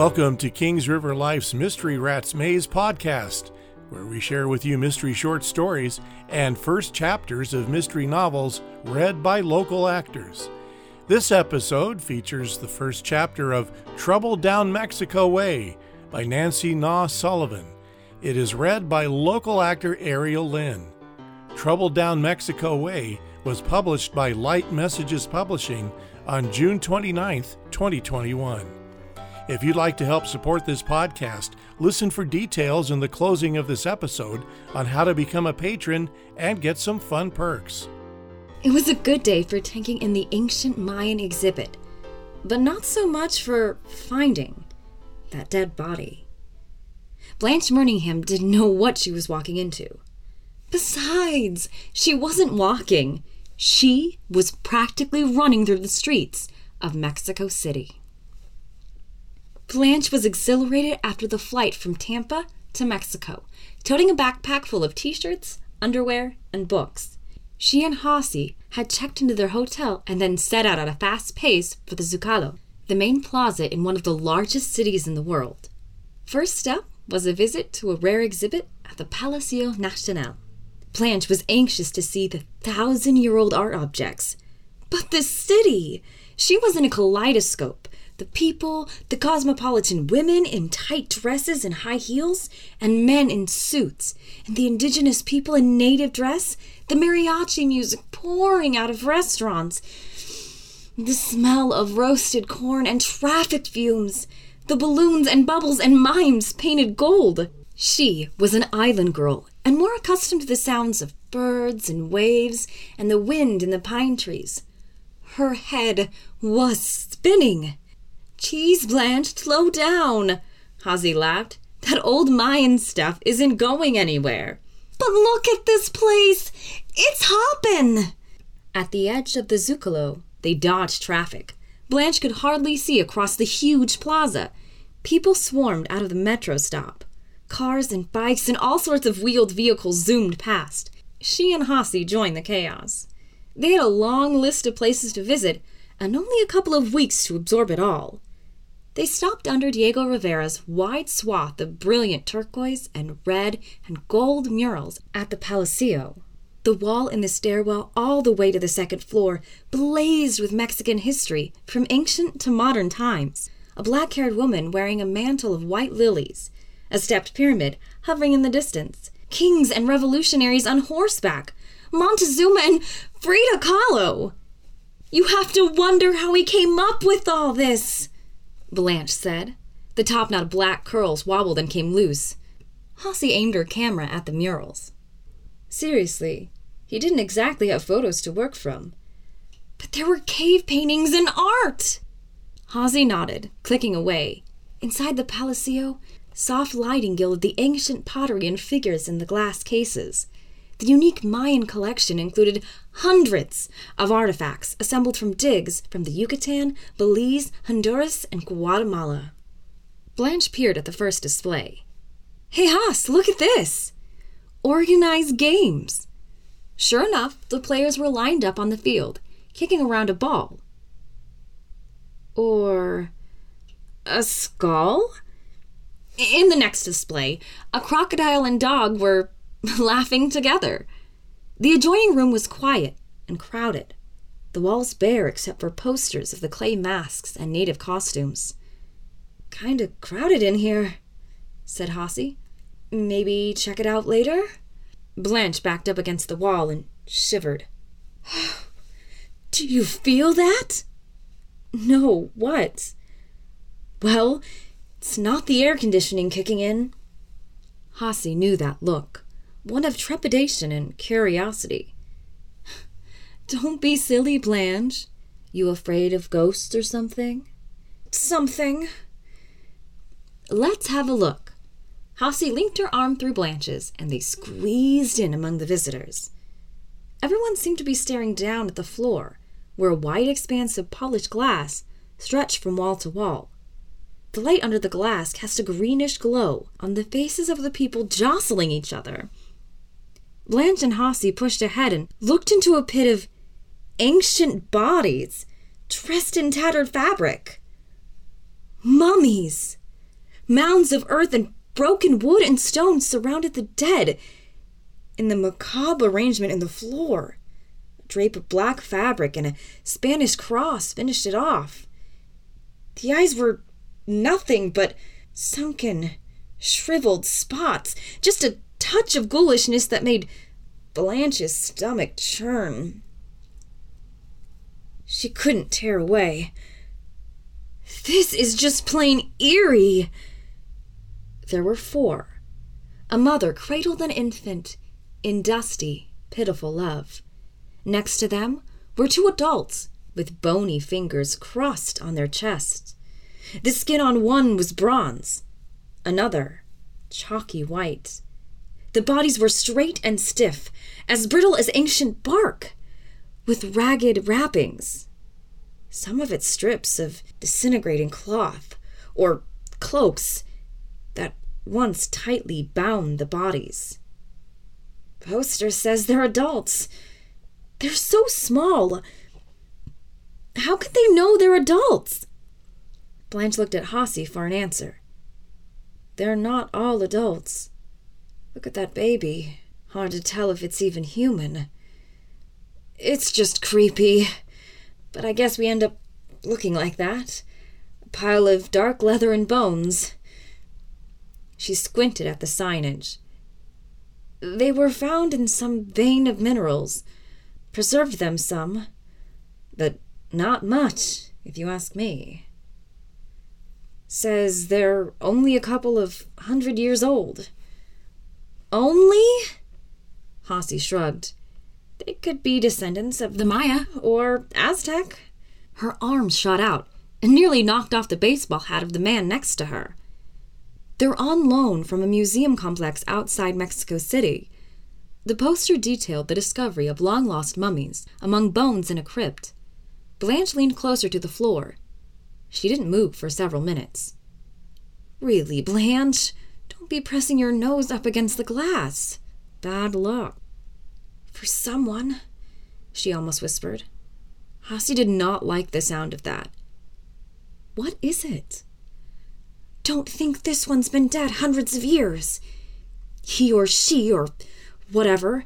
Welcome to Kings River Life's Mystery Rats Maze podcast, where we share with you mystery short stories and first chapters of mystery novels read by local actors. This episode features the first chapter of Trouble Down Mexico Way by Nancy Nau Sullivan. It is read by local actor Ariel Lynn. Trouble Down Mexico Way was published by Light Messages Publishing on June 29, 2021. If you'd like to help support this podcast, listen for details in the closing of this episode on how to become a patron and get some fun perks. It was a good day for taking in the ancient Mayan exhibit, but not so much for finding that dead body. Blanche Murninghan didn't know what she was walking into. Besides, she wasn't walking. She was practically running through the streets of Mexico City. Blanche was exhilarated after the flight from Tampa to Mexico, toting a backpack full of t shirts, underwear, and books. She and Hossie had checked into their hotel and then set out at a fast pace for the Zocalo, the main plaza in one of the largest cities in the world. First step was a visit to a rare exhibit at the Palacio Nacional. Blanche was anxious to see the thousand year old art objects. But the city! She was in a kaleidoscope the people, the cosmopolitan women in tight dresses and high heels, and men in suits, and the indigenous people in native dress, the mariachi music pouring out of restaurants, the smell of roasted corn and traffic fumes, the balloons and bubbles and mimes painted gold. She was an island girl and more accustomed to the sounds of birds and waves and the wind in the pine trees. Her head was spinning. Cheese, Blanche, slow down. Hossie laughed. That old Mayan stuff isn't going anywhere. But look at this place. It's hoppin'. At the edge of the Zocalo, they dodged traffic. Blanche could hardly see across the huge plaza. People swarmed out of the metro stop. Cars and bikes and all sorts of wheeled vehicles zoomed past. She and Hossie joined the chaos. They had a long list of places to visit and only a couple of weeks to absorb it all. They stopped under Diego Rivera's wide swath of brilliant turquoise and red and gold murals at the Palacio. The wall in the stairwell, all the way to the second floor, blazed with Mexican history from ancient to modern times. A black haired woman wearing a mantle of white lilies, a stepped pyramid hovering in the distance, kings and revolutionaries on horseback, Montezuma and Frida Kahlo. You have to wonder how he came up with all this. Blanche said. The top knot of black curls wobbled and came loose. Hossie aimed her camera at the murals. Seriously, he didn't exactly have photos to work from. But there were cave paintings and art! Hossie nodded, clicking away. Inside the Palacio, soft lighting gilded the ancient pottery and figures in the glass cases. The unique Mayan collection included hundreds of artifacts assembled from digs from the Yucatan, Belize, Honduras, and Guatemala. Blanche peered at the first display. Hey, Haas, look at this! Organized games! Sure enough, the players were lined up on the field, kicking around a ball. Or a skull? In the next display, a crocodile and dog were laughing together. The adjoining room was quiet and crowded, the walls bare except for posters of the clay masks and native costumes. Kinda crowded in here, said Hossie. Maybe check it out later? Blanche backed up against the wall and shivered. Do you feel that? No, what? Well, it's not the air conditioning kicking in. Hossie knew that look one of trepidation and curiosity. Don't be silly, Blanche. You afraid of ghosts or something? Something. Let's have a look. Hossie linked her arm through Blanche's, and they squeezed in among the visitors. Everyone seemed to be staring down at the floor, where a wide expanse of polished glass stretched from wall to wall. The light under the glass cast a greenish glow on the faces of the people jostling each other Blanche and Hossie pushed ahead and looked into a pit of ancient bodies dressed in tattered fabric. Mummies! Mounds of earth and broken wood and stone surrounded the dead. In the macabre arrangement in the floor, a drape of black fabric and a Spanish cross finished it off. The eyes were nothing but sunken, shriveled spots, just a touch of ghoulishness that made Blanche's stomach churn. She couldn't tear away. This is just plain eerie. There were four. A mother cradled an infant in dusty, pitiful love. Next to them were two adults with bony fingers crossed on their chests. The skin on one was bronze, another chalky white. The bodies were straight and stiff, as brittle as ancient bark, with ragged wrappings. Some of it strips of disintegrating cloth, or cloaks that once tightly bound the bodies. Poster says they're adults. They're so small. How could they know they're adults? Blanche looked at Hossie for an answer. They're not all adults. Look at that baby. Hard to tell if it's even human. It's just creepy. But I guess we end up looking like that. A pile of dark leather and bones. She squinted at the signage. They were found in some vein of minerals. Preserved them some. But not much, if you ask me. Says they're only a couple of hundred years old. Only? Hossie shrugged. They could be descendants of the Maya or Aztec. Her arms shot out and nearly knocked off the baseball hat of the man next to her. They're on loan from a museum complex outside Mexico City. The poster detailed the discovery of long lost mummies among bones in a crypt. Blanche leaned closer to the floor. She didn't move for several minutes. Really, Blanche, be pressing your nose up against the glass. Bad luck. For someone, she almost whispered. Hossie did not like the sound of that. What is it? Don't think this one's been dead hundreds of years. He or she or whatever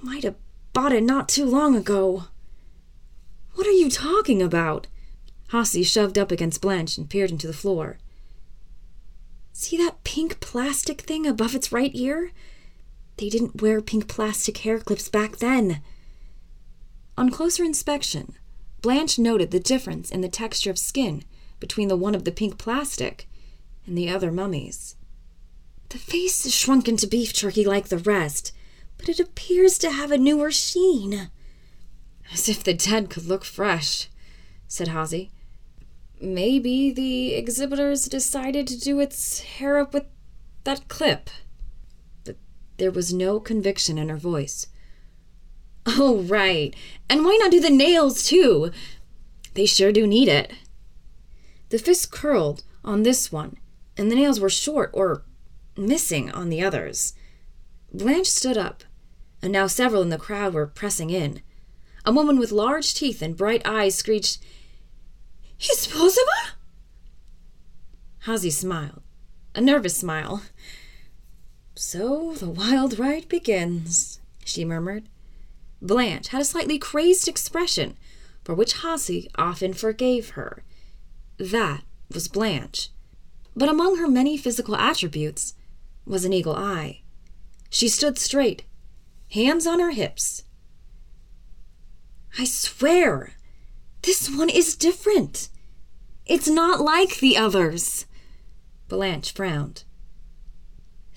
might have bought it not too long ago. What are you talking about? Hossie shoved up against Blanche and peered into the floor. See that pink plastic thing above its right ear? They didn't wear pink plastic hair clips back then. On closer inspection, Blanche noted the difference in the texture of skin between the one of the pink plastic and the other mummies. The face is shrunken to beef jerky like the rest, but it appears to have a newer sheen. As if the dead could look fresh, said Hossie. Maybe the exhibitors decided to do its hair up with that clip. But there was no conviction in her voice. Oh, right. And why not do the nails, too? They sure do need it. The fist curled on this one, and the nails were short or missing on the others. Blanche stood up, and now several in the crowd were pressing in. A woman with large teeth and bright eyes screeched, Is possible? Hossie smiled, a nervous smile. So the wild ride begins, she murmured. Blanche had a slightly crazed expression, for which Hossie often forgave her. That was Blanche. But among her many physical attributes was an eagle eye. She stood straight, hands on her hips. I swear, this one is different. It's not like the others. Blanche frowned.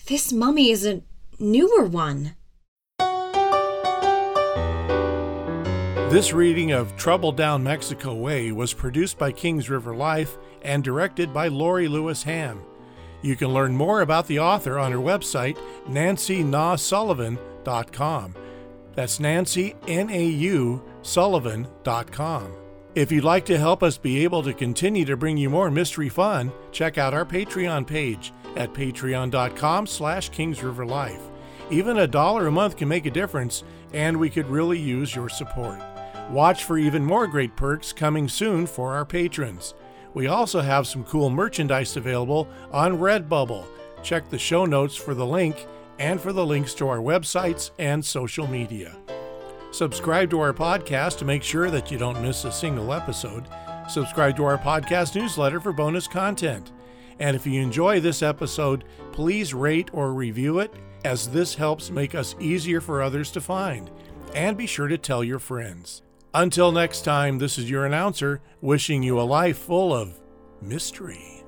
This mummy is a newer one. This reading of Trouble Down Mexico Way was produced by Kings River Life and directed by Lori Lewis Ham. You can learn more about the author on her website, nancynausullivan.com. That's Nancy, N A U, Sullivan.com. If you'd like to help us be able to continue to bring you more mystery fun, check out our Patreon page at patreon.com slash kingsriverlife. Even a dollar a month can make a difference, and we could really use your support. Watch for even more great perks coming soon for our patrons. We also have some cool merchandise available on Redbubble. Check the show notes for the link and for the links to our websites and social media. Subscribe to our podcast to make sure that you don't miss a single episode. Subscribe to our podcast newsletter for bonus content. And if you enjoy this episode, please rate or review it, as this helps make us easier for others to find. And be sure to tell your friends. Until next time, this is your announcer wishing you a life full of mystery.